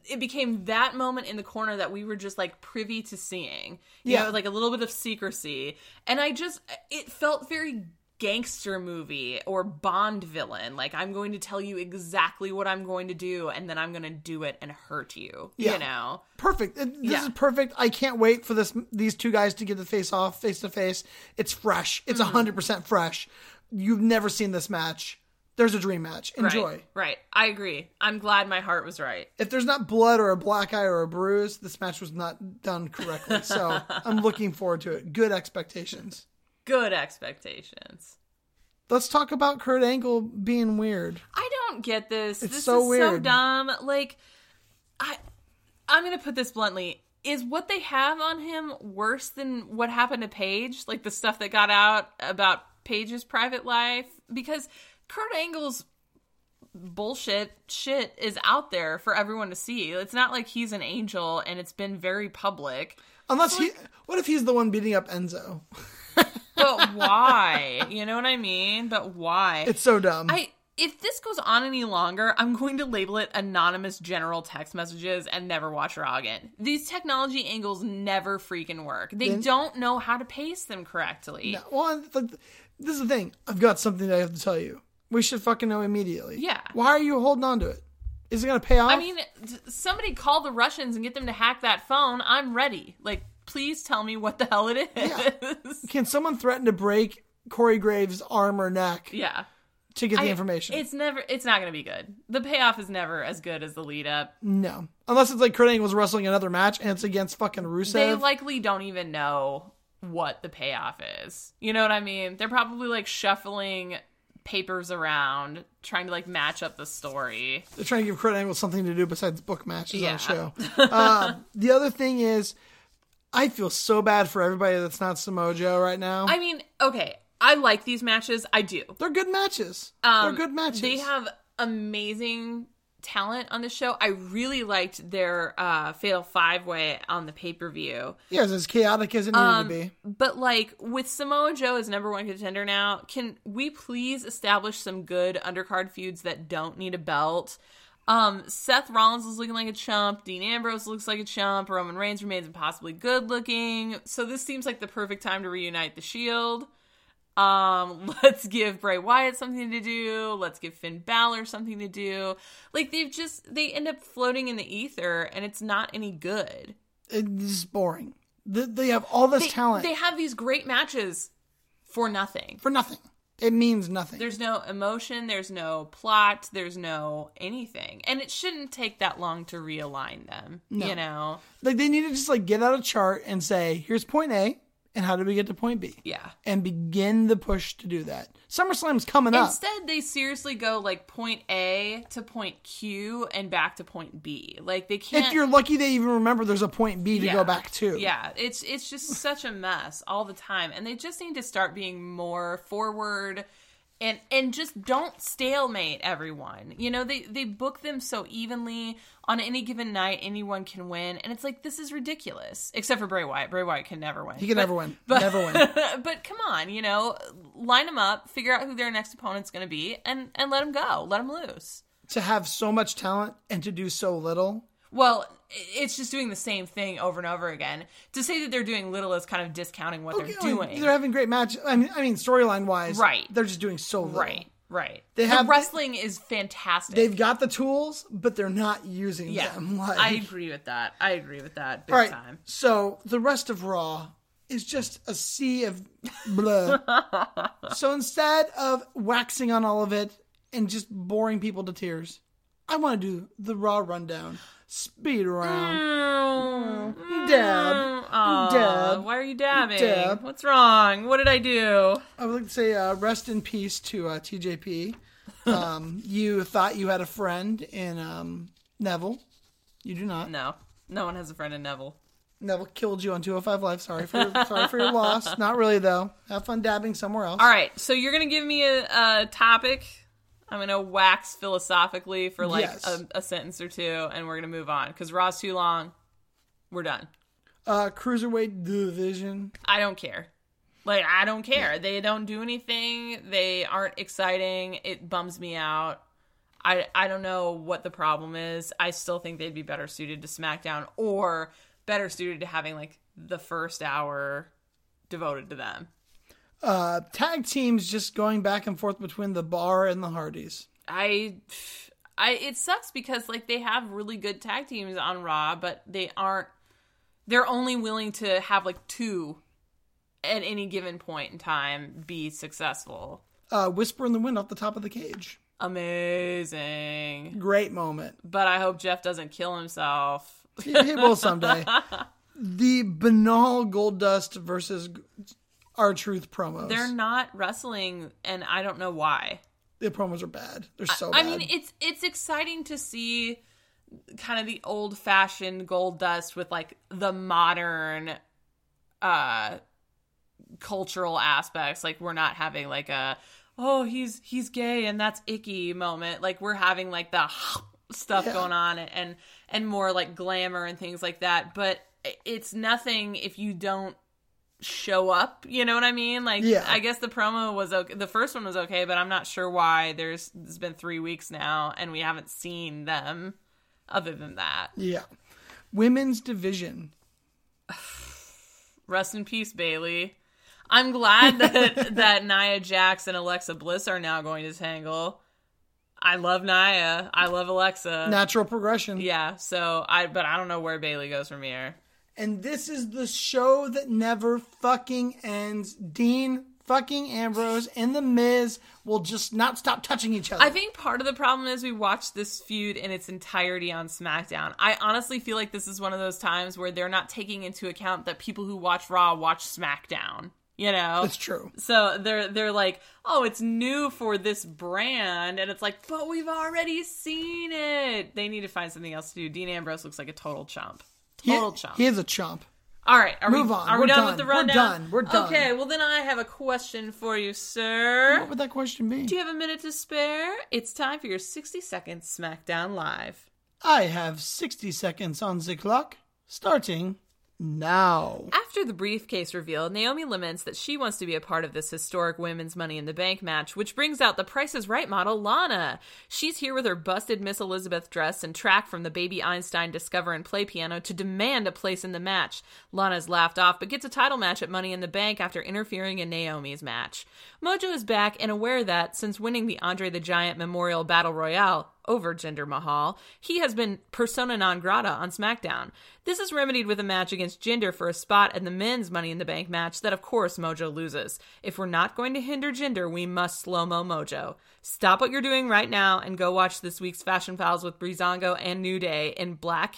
it became that moment in the corner that we were just like privy to seeing. You Yeah. know, like a little bit of secrecy. And I just it felt very gangster movie or Bond villain. Like I'm going to tell you exactly what I'm going to do and then I'm going to do it and hurt you. Yeah. You know. perfect. This Yeah. is perfect. I can't wait for this these two guys to get the face off face to face. It's fresh. It's Mm-hmm. 100% fresh. You've never seen this match. There's a dream match. Enjoy. Right. Right. I agree. I'm glad my heart was right. If there's not blood or a black eye or a bruise, this match was not done correctly. So I'm looking forward to it. Good expectations. Good expectations. Let's talk about Kurt Angle being weird. I don't get this. It's this so is so dumb. Like I I'm going to put this bluntly. Is what they have on him worse than what happened to Paige? Like the stuff that got out about Paige's private life because Kurt Angle's bullshit shit is out there for everyone to see. It's not like he's an angel and it's been very public. Unless he, what if he's the one beating up Enzo? But why? you know what I mean? But why? It's so dumb. I if this goes on any longer, I'm going to label it anonymous general text messages and never watch Raw again. These technology angles never freaking work. They Then- don't know how to pace them correctly. Well, th- th- this is the thing. I've got something that I have to tell you. We should fucking know immediately. Yeah. Why are you holding on to it? Is it going to pay off? I mean, somebody call the Russians and get them to hack that phone. I'm ready. Like, please tell me what the hell it is. Yeah. Can someone threaten to break Corey Graves' arm or neck Yeah. to get the I- information? It's never. It's not going to be good. The payoff is never as good as the lead up. no. Unless it's like Kurt was wrestling another match and it's against fucking Rusev. They likely don't even know what the payoff is. You know what I mean? They're probably like shuffling papers around, trying to like match up the story. They're trying to give Kurt Angle something to do besides book matches on Yeah. the show. uh, the other thing is, I feel so bad for everybody that's not Samoa Joe right now. I mean, okay, I like these matches. I do. They're good matches. Um, They're good matches. They have amazing talent on the show. I really liked their uh, Fatal Five Way on the pay per view. yeah, it's as chaotic as it needed Um, to be. But like with Samoa Joe as number one contender now, can we please establish some good undercard feuds that don't need a belt? Um, Seth Rollins is looking like a chump. Dean Ambrose looks like a chump. Roman Reigns remains impossibly good looking. So this seems like the perfect time to reunite the Shield. Um, let's give Bray Wyatt something to do. Let's give Finn Balor something to do. Like they've just they end up floating in the ether, and it's not any good. It's boring. They, they have all this They, talent they have these great matches for nothing. for nothing. It means nothing. There's no emotion, there's no plot, there's no anything. And it shouldn't take that long to realign them, you know? like they need to just like get out a chart and say, here's point A, and how do we get to point B? Yeah. And begin the push to do that. SummerSlam's coming up. Instead, they seriously go like point A to point Q and back to point B. Like they can't. If you're lucky, they even remember there's a point B to Yeah. go back to. Yeah, it's it's just such a mess all the time, and they just need to start being more forward, and and just don't stalemate everyone. You know, they they book them so evenly on any given night, anyone can win, and it's like this is ridiculous. Except for Bray Wyatt, Bray Wyatt can never win. He can But- never win. but- never win. but come on, you know, line them up, figure out who their next opponent's going to be, and and let them go, let them loose. to have so much talent and to do so little. Well, it's just doing the same thing over and over again. To say that they're doing little is kind of discounting what Okay, they're like, doing. They're having great matches. I mean, I mean, storyline wise, Right. They're just doing so little. right, right. They the have- wrestling is fantastic. They've got the tools, but they're not using yeah, them. Like, I agree with that. I agree with that big all right. time. So the rest of Raw is just a sea of blah. so instead of waxing on all of it and just boring people to tears, I want to do the Raw rundown, speed round. Dab. Aw, Dab. Why are you dabbing? Dab. What's wrong? What did I do? I would like to say uh, rest in peace to uh, TJP. Um, you thought you had a friend in um, Neville. You do not. No, no one has a friend in Neville. Neville killed you on 205 Live. Sorry for sorry for your loss. Not really though. Have fun dabbing somewhere else. All right, so you're gonna give me a, a topic. I'm gonna wax philosophically for like Yes. a, a sentence or two, and we're gonna move on because Raw's too long. We're done. Uh, cruiserweight division. I don't care. Like I don't care. They don't do anything. They aren't exciting. It bums me out. I I don't know what the problem is. I still think they'd be better suited to SmackDown or better suited to having like the first hour devoted to them. Uh, tag teams just going back and forth between the Bar and the Hardys. I I it sucks because like they have really good tag teams on Raw, but they aren't they're only willing to have like two at any given point in time be successful. Uh, Whisper in the wind off the top of the cage. Amazing. Great moment. But I hope Jeff doesn't kill himself. He, he will someday. the banal Goldust versus R-Truth promos. They're not wrestling and I don't know why. the promos are bad. They're so I bad. mean, it's it's exciting to see kind of the old fashioned Goldust with like the modern uh cultural aspects. Like we're not having like a oh he's he's gay and that's icky moment. Like we're having like the stuff Yeah. going on and, and and more like glamour and things like that. But it's nothing if you don't show up you know what i mean like Yeah. i guess the promo was okay the first one was okay but i'm not sure why there's it's been three weeks now and we haven't seen them other than that yeah. Women's division. rest in peace bayley i'm glad that that nia jax and alexa bliss are now going to tangle i love nia i love alexa Natural progression. yeah so i but i don't know where bayley goes from here And this is the show that never fucking ends. Dean fucking Ambrose and The Miz will just not stop touching each other. I think part of the problem is we watched this feud in its entirety on SmackDown. I honestly feel like this is one of those times where they're not taking into account that people who watch Raw watch SmackDown. You know, That's true. So they're they're like, oh, it's new for this brand, and it's like, but we've already seen it. They need to find something else to do. Dean Ambrose looks like a total chump. Total he. He is a chump. All right, are Move we, on. Are We're we done, done. with the rundown? We're done. We're done. Okay, well then I have a question for you, sir. What would that question be? Do you have a minute to spare? It's time for your 60 second SmackDown Live. I have 60 seconds on the clock, starting now. After the briefcase reveal, Naomi laments that she wants to be a part of this historic women's Money in the Bank match, which brings out the Price is Right model, Lana. She's here with her busted Miss Elizabeth dress and track from the Baby Einstein Discover and Play piano to demand a place in the match. Lana's laughed off, but gets a title match at Money in the Bank after interfering in Naomi's match. Mojo is back and aware that, since winning the Andre the Giant Memorial Battle Royale, over Jinder Mahal, he has been persona non grata on SmackDown. This is remedied with a match against Jinder for a spot in the men's Money in the Bank match that, of course, Mojo loses. If we're not going to hinder Jinder, we must slow mo Mojo. Stop what you're doing right now and go watch this week's Fashion Files with Breezango and New Day in black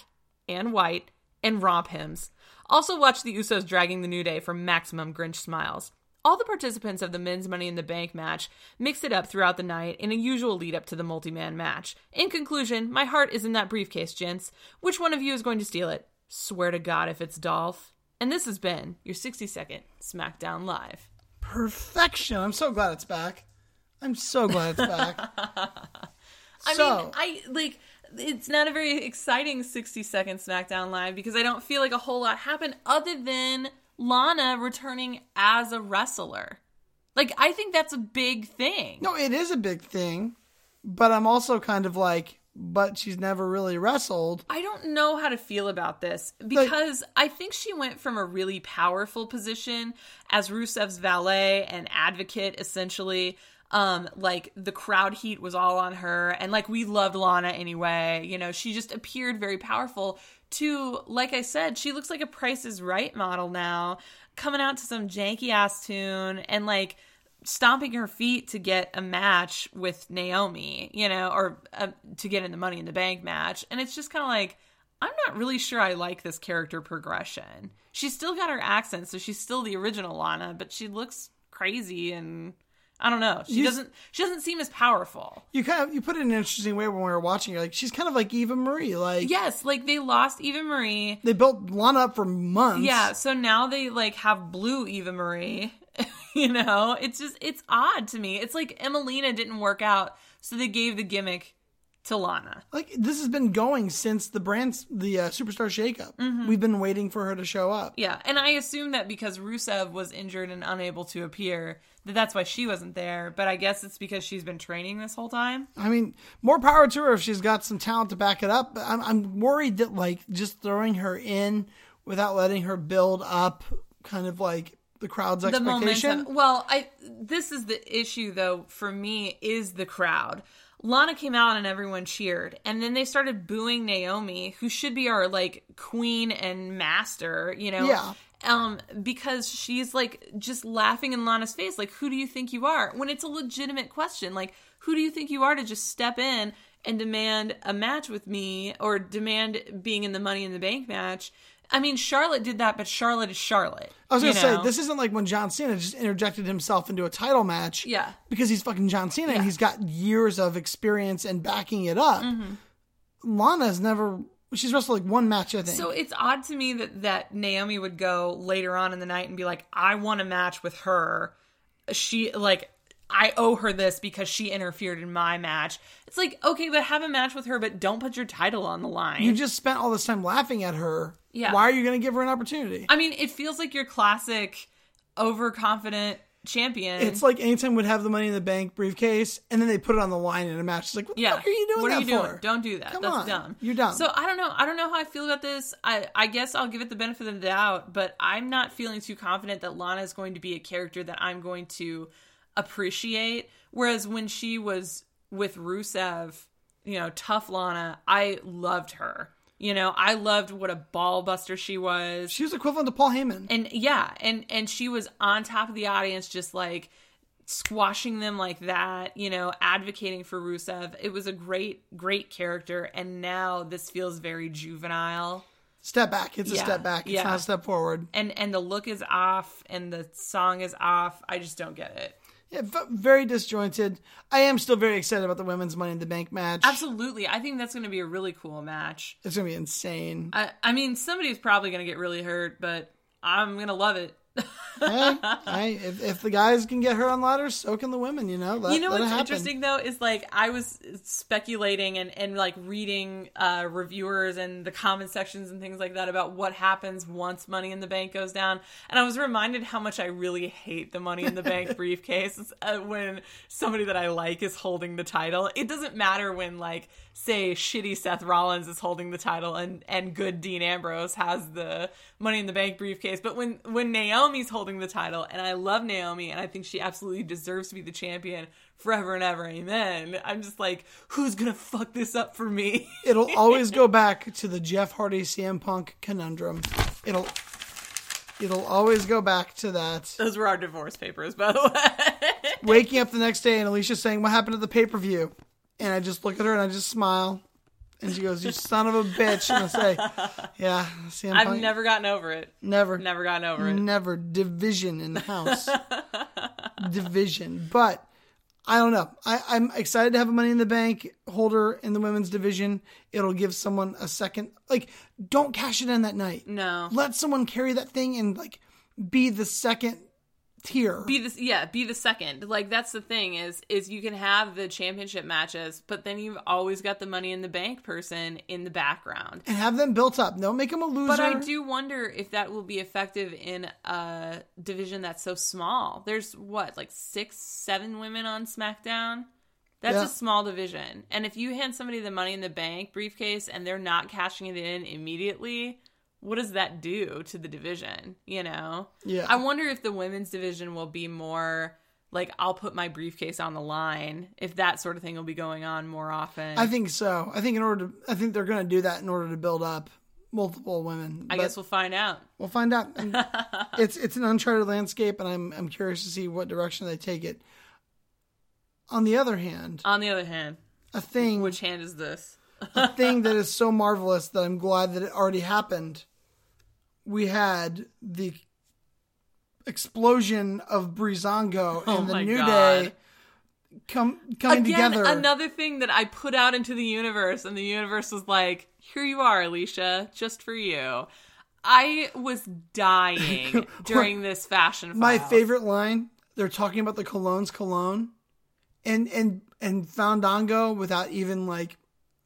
and white and romp hymns. Also, watch the Usos dragging the New Day for maximum Grinch smiles. All the participants of the men's Money in the Bank match mixed it up throughout the night in a usual lead up to the multi man match. In conclusion, my heart is in that briefcase, gents. Which one of you is going to steal it? Swear to God if it's Dolph. And this has been your 60 second SmackDown Live. Perfection. I'm so glad it's back. I'm so glad it's back. I so, mean, I like it's not a very exciting 60 second SmackDown Live because I don't feel like a whole lot happened other than Lana returning as a wrestler. Like, I think that's a big thing. no, it is a big thing, but I'm also kind of like, but she's never really wrestled. I don't know how to feel about this because I think she went from a really powerful position as Rusev's valet and advocate, essentially. Um, like the crowd heat was all on her, and like we loved Lana anyway. You know, she just appeared very powerful. To like I said, she looks like a Price is Right model now, coming out to some janky ass tune and like stomping her feet to get a match with Naomi, you know, or uh, to get in the Money in the Bank match. And it's just kind of like, I'm not really sure I like this character progression. She's still got her accent, so she's still the original Lana, but she looks crazy and I don't know. She You- doesn't she doesn't seem as powerful. You kind of you put it in an interesting way when we were watching her. Like she's kind of like Eva Marie. Like Yes, like they lost Eva Marie. they built Lana up for months. Yeah, so now they like have blue Eva Marie. you know, it's just it's odd to me. It's like Emmalina didn't work out, so they gave the gimmick to Lana. like this has been going since the brand's the uh, superstar shakeup. Mm-hmm. We've been waiting for her to show up. Yeah, and I assume that because Rusev was injured and unable to appear, that that's why she wasn't there. But I guess it's because she's been training this whole time. I mean, more power to her if she's got some talent to back it up. But I'm, I'm worried that like just throwing her in without letting her build up, kind of like the crowd's the expectation. momentum. Well, I this is the issue though for me is the crowd. Lana came out and everyone cheered, and then they started booing Naomi, who should be our like queen and master, you know. Yeah. Um, because she's like just laughing in Lana's face, like, who do you think you are? When it's a legitimate question, like, who do you think you are to just step in and demand a match with me or demand being in the Money in the Bank match? I mean, Charlotte did that, but Charlotte is Charlotte. I was gonna you say this isn't like when John Cena just interjected himself into a title match. Yeah. because he's fucking John Cena and he's got years of experience and backing it up. Mm-hmm. Lana's never. She's wrestled like one match, I think. So it's odd to me that that Naomi would go later on in the night and be like, "I want a match with her." She like I owe her this because she interfered in my match. It's like, okay, but have a match with her, but don't put your title on the line. you just spent all this time laughing at her. Yeah. Why are you going to give her an opportunity? I mean, it feels like your classic overconfident champion. It's like anytime we'd have the money in the bank briefcase and then they put it on the line in a match. It's like, what the yeah. fuck are you doing what are you for? doing? Don't do that. Come That's on. dumb. You're dumb. So I don't know. I don't know how I feel about this. I I guess I'll give it the benefit of the doubt, but I'm not feeling too confident that Lana is going to be a character that I'm going to appreciate. Whereas when she was with Rusev, you know, tough Lana, I loved her. You know, I loved what a ball buster she was. She was equivalent to Paul Heyman. and yeah, and and she was on top of the audience just like squashing them like that, you know, advocating for Rusev. It was a great great character and now this feels very juvenile. step back. It's a step back. It's yeah. not a step forward. And and the look is off and the song is off. I just don't get it. Yeah, very disjointed. I am still very excited about the women's Money in the Bank match. Absolutely. I think that's going to be a really cool match. It's gonna be insane. I I mean, somebody's probably going to get really hurt, but I'm going to love it. Hey, hey, if, if the guys can get her on ladders, so can the women. You know, let, you know what's interesting though is like I was speculating and, and like reading uh, reviewers and the comment sections and things like that about what happens once Money in the Bank goes down, and I was reminded how much I really hate the Money in the Bank briefcase uh, when somebody that I like is holding the title. It doesn't matter when like say shitty Seth Rollins is holding the title and and good Dean Ambrose has the Money in the Bank briefcase, but when when Naomi's holding the title, and I love Naomi, and I think she absolutely deserves to be the champion forever and ever, amen. I'm just like, who's gonna fuck this up for me? It'll always go back to the Jeff Hardy CM Punk conundrum. It'll it'll always go back to that. Those were our divorce papers, by the way. Waking up the next day and Alicia saying, "What happened at the pay per view?" And I just look at her and I just smile, and she goes, "You son of a bitch!" And I say, "Yeah, CM I've never gotten over it. never Never gotten over it. never division in the house division but i don't know I, i'm excited to have a money in the bank holder in the women's division it'll give someone a second like don't cash it in that night No. let someone carry that thing and like be the second tier. Be the yeah be the second. Like that's the thing is is you can have the championship matches but then you've always got the money in the bank person in the background. And have them built up. Don't make them a loser but i do wonder if that will be effective in a division that's so small. There's what like six seven women on smackdown? That's Yeah. a small division. And if you hand somebody the money in the bank briefcase and they're not cashing it in immediately what does that do to the division you know Yeah. i wonder if the women's division will be more like i'll put my briefcase on the line if that sort of thing will be going on more often i think so i think in order to i think they're going to do that in order to build up multiple women I guess we'll find out We'll find out. It's it's an uncharted landscape, and I'm I'm curious to see what direction they take it. On the other hand, on the other hand a thing which hand is this a thing that is so marvelous that I'm glad that it already happened. We had the explosion of Breezango Oh and the New God. Day come coming Again, together. another thing that I put out into the universe, and the universe was like, "Here you are, Alicia, just for you." I was dying during this fashion. My favorite line, they're talking about the cologne's cologne. And and and Fandango without even like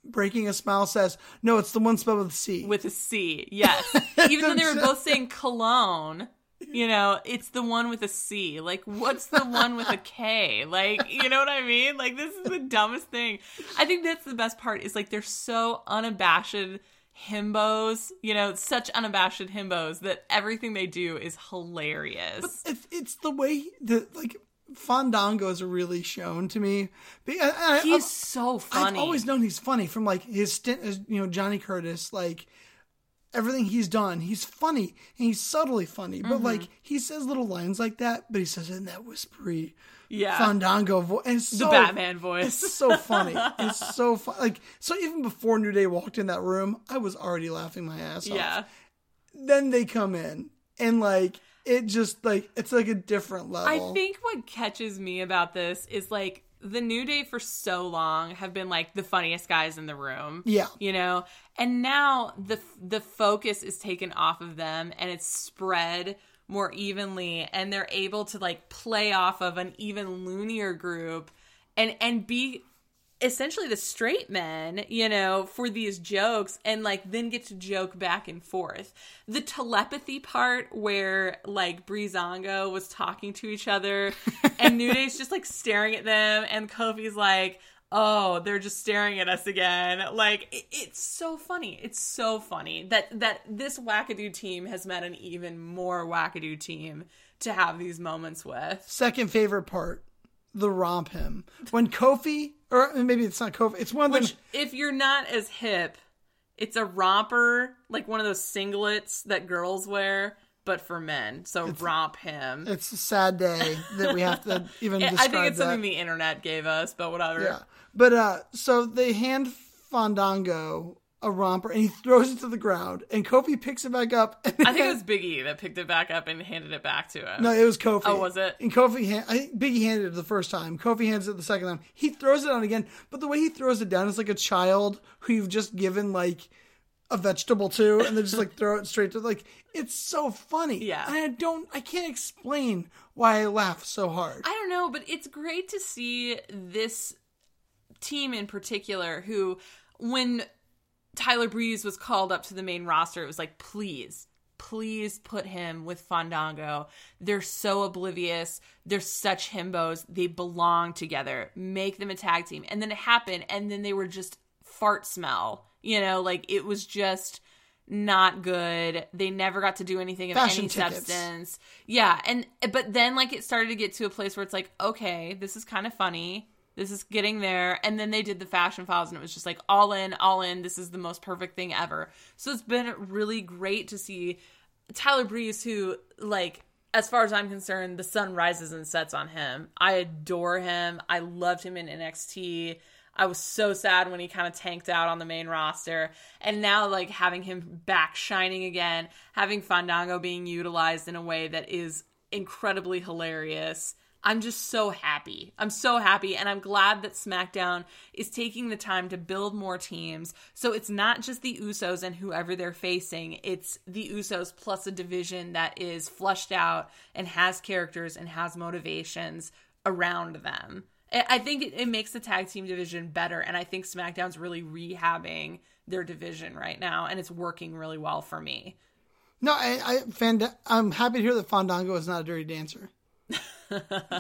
breaking a smile says, "No, it's the one spelled with a C." with a C. Yes, even though they were both saying cologne. You know, it's the one with a C. Like, what's the one with a K? Like, you know what I mean? Like, this is the dumbest thing. I think that's the best part is like they're so unabashed himbos, you know, such unabashed himbos that everything they do is hilarious. It's, it's the way that like Fandango is really shown to me. I- I- He's I've- so I've always known he's funny from like his stint as you know Johnny Curtis, like everything he's done. He's funny and he's subtly funny, Mm-hmm. but like he says little lines like that, but he says it in that whispery yeah. Fandango voice. And the so, Batman voice. It's so funny. It's so fun. Like so, even before New Day walked in that room, I was already laughing my ass off. Yeah. Then they come in and like it just like it's like a different level. I think what catches me about this is like the New Day for so long have been like the funniest guys in the room. Yeah. You know, and now the the focus is taken off of them and it's spread more evenly and they're able to like play off of an even loonier group and and be essentially the straight men, you know, for these jokes and like then get to joke back and forth. The telepathy part where like Breezango was talking to each other and New Day's just like staring at them and Kofi's like, oh, they're just staring at us again. Like it, it's so funny. It's so funny that that this wackadoo team has met an even more wackadoo team to have these moments with. Second favorite part, the romp him when Kofi, or maybe it's not Kofi. It's one of Which, them. if you're not as hip, It's a romper, like one of those singlets that girls wear, but for men. So romp him. It's a sad day that we have to even I describe think it's that. something the internet gave us, but whatever. Yeah. But uh so they hand Fandango a romper and he throws it to the ground and Kofi picks it back up and I think it was Big E that picked it back up and handed it back to him. No, it was Kofi. Oh, was it? And Kofi, hand, I think Biggie handed it the first time. Kofi hands it the second time. He throws it on again, but the way he throws it down is like a child who you've just given like a vegetable to, and then just like throw it straight to like it's so funny. Yeah. and I don't, I can't explain why I laugh so hard. I don't know, but it's great to see this team in particular who, when Tyler Breeze was called up to the main roster, it was like, please, please put him with Fandango. They're so oblivious. They're such himbos. They belong together. Make them a tag team. And then it happened, and then they were just fart smell. You know, like it was just not good. They never got to do anything of Fashion any tickets. substance. Yeah, and but then like it started to get to a place where it's like, okay, this is kind of funny. This is getting there. And then they did the fashion files and it was just like all in, all in. This is the most perfect thing ever. So it's been really great to see Tyler Breeze, who like as far as I'm concerned, the sun rises and sets on him. I adore him. I loved him in NXT. I was so sad when he kind of tanked out on the main roster. And now, like, having him back shining again, having Fandango being utilized in a way that is incredibly hilarious. I'm just so happy. I'm so happy. And I'm glad that SmackDown is taking the time to build more teams. So it's not just the Usos and whoever they're facing, it's the Usos plus a division that is flushed out and has characters and has motivations around them. I think it, makes the tag team division better. And I think SmackDown's really rehabbing their division right now. And it's working really well for me. No, I, I I'm happy to hear that Fandango is not a dirty dancer.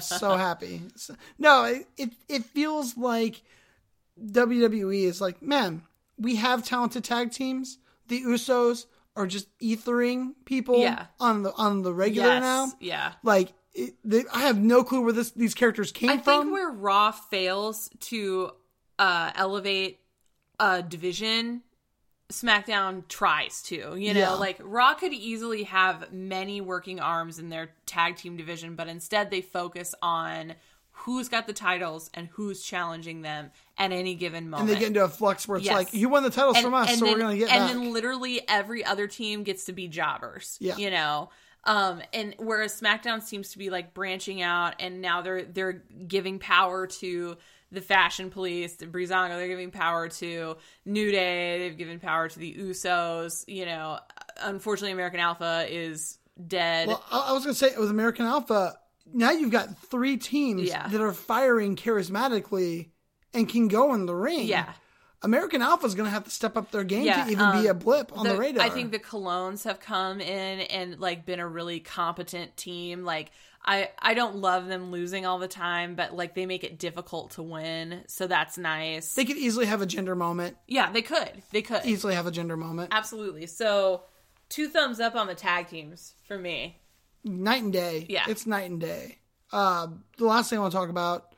So happy. So- no, it, it it feels like WWE is like, man, we have talented tag teams. The Usos are just ethering people Yeah. on the on the regular Yes. now. Yeah. Like it, they, I have no clue where this these characters came I from. I think where Raw fails to uh, elevate a division, SmackDown tries to. You know, Yeah. like Raw could easily have many working arms in their tag team division, but instead they focus on who's got the titles and who's challenging them at any given moment. and they get into a flux where it's Yes. like, you won the titles from us, so then, we're gonna get and back. then literally every other team gets to be jobbers. Yeah. You know? Um, and whereas SmackDown seems to be like branching out and now they're they're giving power to the fashion police, the Breezango, they're giving power to New Day, they've given power to the Usos, you know. Unfortunately American Alpha is dead. Well, I, was gonna say with American Alpha, now you've got three teams Yeah. that are firing charismatically and can go in the ring. yeah. American Alpha is gonna have to step up their game Yeah, to even be um, a blip on the, the- radar. I think the Colognes have come in and like been a really competent team. Like I I don't love them losing all the time, but like they make it difficult to win, so that's nice. they could easily have a Jinder moment. yeah, they could. They could. Easily have a Jinder moment. Absolutely. So two thumbs up on the tag teams for me. Night and day. Yeah. it's night and day. Uh, the last thing I want to talk about: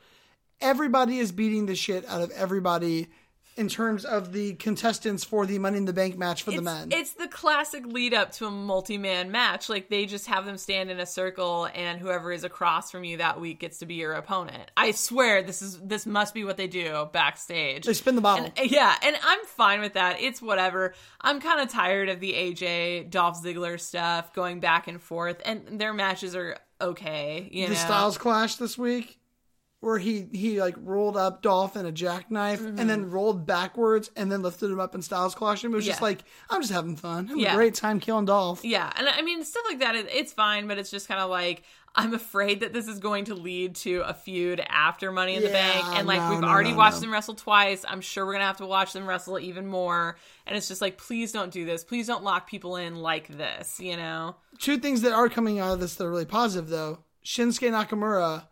everybody is beating the shit out of everybody in terms of the contestants for the Money in the Bank match for the men. it's the classic lead up to a multi man match. Like they just have them stand in a circle, and whoever is across from you that week gets to be your opponent. I swear this is this must be what they do backstage. they spin the bottle. And- yeah, and I'm fine with that. It's whatever. I'm kind of tired of the AJ Dolph Ziggler stuff going back and forth, and their matches are okay. You the know, Styles clash this week, where he he like rolled up Dolph in a jackknife and then rolled backwards and then lifted him up and Styles clashed him. It was just Mm-hmm. Like I'm just having fun. Yeah. a great time killing Dolph. Yeah, and I mean stuff like that. it- It's fine, but it's just kind of like I'm afraid that this is going to lead to a feud after Money in the Bank, and like no, we've no, already no, watched them wrestle twice. I'm sure we're gonna have to watch them wrestle even more, and it's just like please don't do this. Please don't lock people in like this. You know? Two things that are coming out of this that are really positive though: Shinsuke Nakamura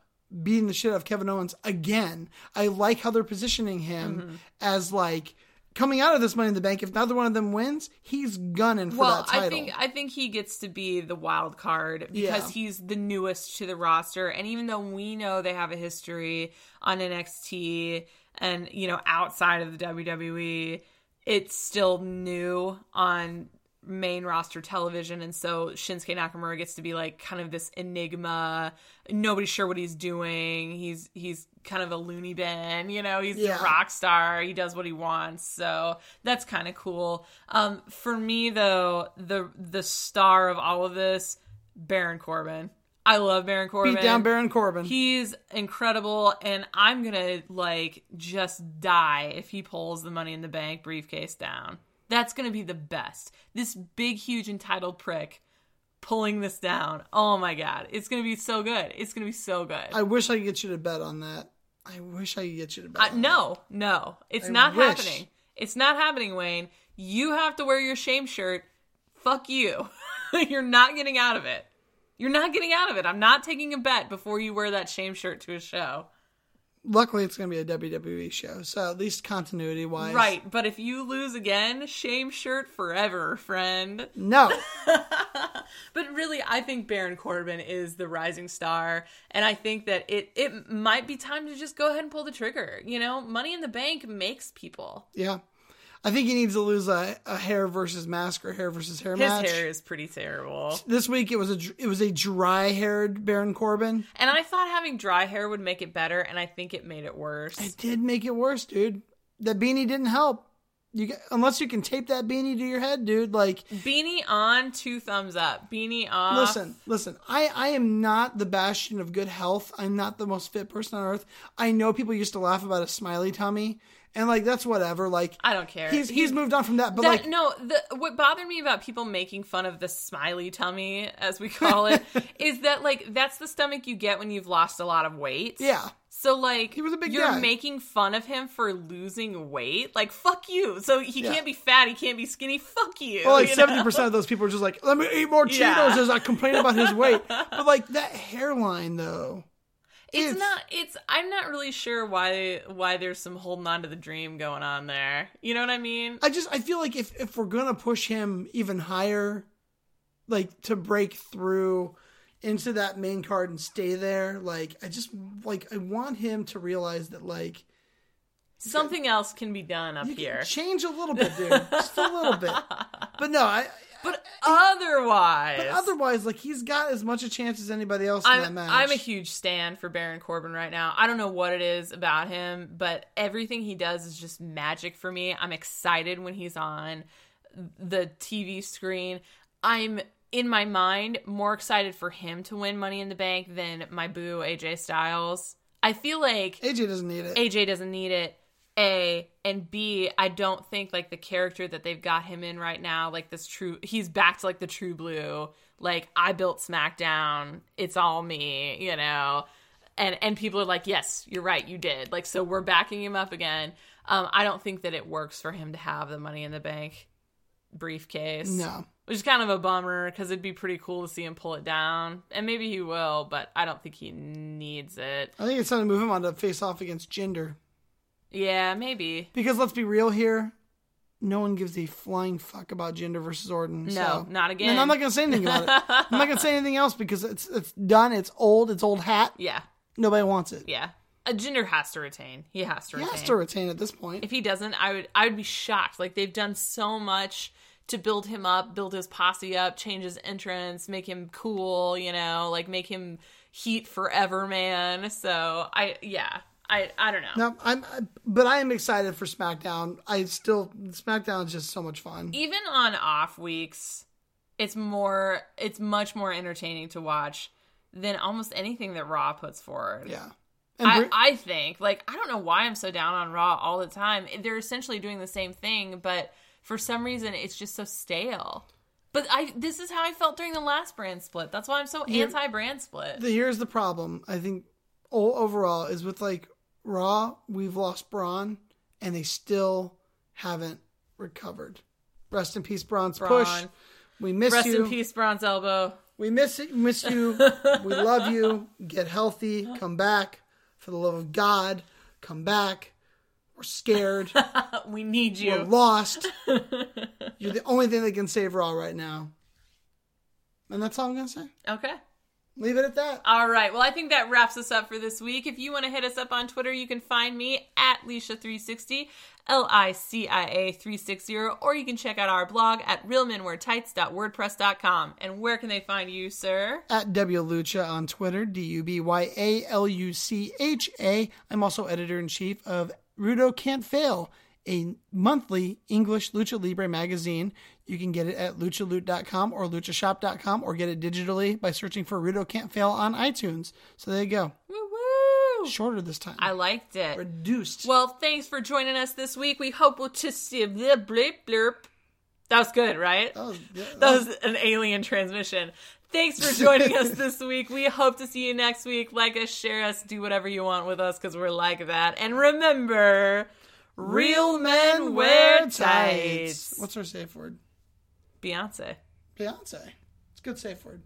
beating the shit out of Kevin Owens again. I like how they're positioning him Mm-hmm. as like coming out of this Money in the Bank. If neither one of them wins, he's gunning for well, that title. I think I think he gets to be the wild card because Yeah. he's the newest to the roster, and even though we know they have a history on NXT and you know outside of the WWE, it's still new on main roster television and so Shinsuke Nakamura gets to be like kind of this enigma. Nobody's sure what he's doing. He's he's kind of a loony bin you know? He's Yeah. a rock star. He does what he wants. So that's kind of cool. Um for me though the the star of all of this Baron Corbin. I love Baron Corbin Beat down Baron Corbin. He's incredible, and I'm gonna like just die if he pulls the Money in the Bank briefcase down. That's gonna be the best. This big, huge, entitled prick pulling this down. Oh my god, it's gonna be so good. It's gonna be so good. I wish I could get you to bet on that. I wish I could get you to bet. Uh, no, no, it's I not wish. happening. It's not happening, Wayne. You have to wear your shame shirt. Fuck you. You're not getting out of it. You're not getting out of it. I'm not taking a bet before you wear that shame shirt to a show. Luckily, it's going to be a WWE show, so at least continuity wise, Right, but if you lose again, shame shirt forever, friend. No, But really, I think Baron Corbin is the rising star, and I think that it it might be time to just go ahead and pull the trigger. You know, Money in the Bank makes people. yeah, I think he needs to lose a, a hair versus mask or hair versus hair His match. hair is pretty terrible, This week it was a it was a dry haired Baron Corbin. and I thought having dry hair would make it better, and I think it made it worse. It did make it worse, dude. That beanie didn't help. You unless you can tape that beanie to your head, dude. Like, Beanie on, two thumbs up. Beanie off. listen, listen. I I am not the bastion of good health. I'm not the most fit person on earth. I know people used to laugh about a smiley tummy, and like that's whatever. Like, I don't care. he's he's moved on from that. But That, like, no, the, what bothered me about people making fun of the smiley tummy, as we call it, is that like that's the stomach you get when you've lost a lot of weight. yeah, So like He was a big you're guy. making fun of him for losing weight. Like fuck you. So he Yeah. can't be fat. He can't be skinny. Fuck you. well, like seventy percent of those people are just like, let me eat more Cheetos Yeah. as I complain about his weight. But like that hairline though. It's It's- not. It's. I'm not really sure why. Why there's some holding on to the dream going on there. You know what I mean? I just I feel like if if we're gonna push him even higher, like to break through into that main card and stay there, like I just like I want him to realize that like Something else can be done up here. change a little bit, dude, just a little bit. But no, I. But otherwise, But otherwise, like he's got as much a chance as anybody else in that I'm, match. I'm a huge stand for Baron Corbin right now. I don't know what it is about him, but everything he does is just magic for me. I'm excited when he's on the TV screen. I'm in my mind more excited for him to win Money in the Bank than my boo AJ Styles. I feel like AJ doesn't need it. AJ doesn't need it. A and B, I don't think like the character that they've got him in right now, like this true, he's back to like the true blue. Like I built SmackDown, it's all me, you know. And and people are like, yes, you're right, you did. Like so, we're backing him up again. Um, I don't think that it works for him to have the Money in the Bank briefcase. No. Which is kind of a bummer because it'd be pretty cool to see him pull it down. And maybe he will, but I don't think he needs it. I think it's time to move him on to face off against Jinder. Yeah, maybe. Because let's be real here, no one gives a flying fuck about Jinder versus Orton. No, so. not again. And I'm not gonna say anything about it. I'm not gonna say anything else because it's it's done. It's old. It's old hat. Yeah, Nobody wants it. yeah. A Jinder has to retain. He has to He retain. has to retain at this point. If he doesn't, I would I would be shocked. Like they've done so much to build him up, build his posse up, change his entrance, make him cool, you know, like make him heat forever, man. So I yeah. I I don't know. No, I'm, but I am excited for SmackDown. I still SmackDown is just so much fun. Even on off weeks, it's more it's much more entertaining to watch than almost anything that Raw puts forward. Yeah, I, I think like I don't know why I'm so down on Raw all the time. They're essentially doing the same thing, but for some reason it's just so stale. But I this is how I felt during the last brand split. That's why I'm so anti brand split. the, here's the problem. I think overall is with like Raw, we've lost Braun, and they still haven't recovered. Rest in peace, Braun's push. We miss Rest you. Rest in peace, Braun's Elbow. We miss it. Miss you. we love you. Get healthy. Come back. For the love of God, come back. We're scared. We need you. We're lost. You're the only thing that can save Raw right now. And that's all I'm gonna say. Okay. Leave it at that. All right. Well, I think that wraps us up for this week. If you want to hit us up on Twitter, you can find me at Licia360, L I C I A 360, or you can check out our blog at realmenweartights.wordpress.com. And where can they find you, sir? At W Lucha on Twitter, D U B Y A L U C H A. I'm also editor in chief of Rudo Can't Fail, a monthly English Lucha Libre magazine. You can get it at luchaloot.com or luchashop.com or get it digitally by searching for Rudo Can't Fail on iTunes. So there you go. Woo woo! Shorter this time. I liked it. Reduced. Well, thanks for joining us this week. We hope we'll just see blip blip blurp. That was good, right? that was, yeah, That was an alien transmission. Thanks for joining us this week. We hope to see you next week. Like us, share us, do whatever you want with us because we're like that. And remember, real men wear tights. What's our safe word? Beyonce. Beyonce. It's a good safe word.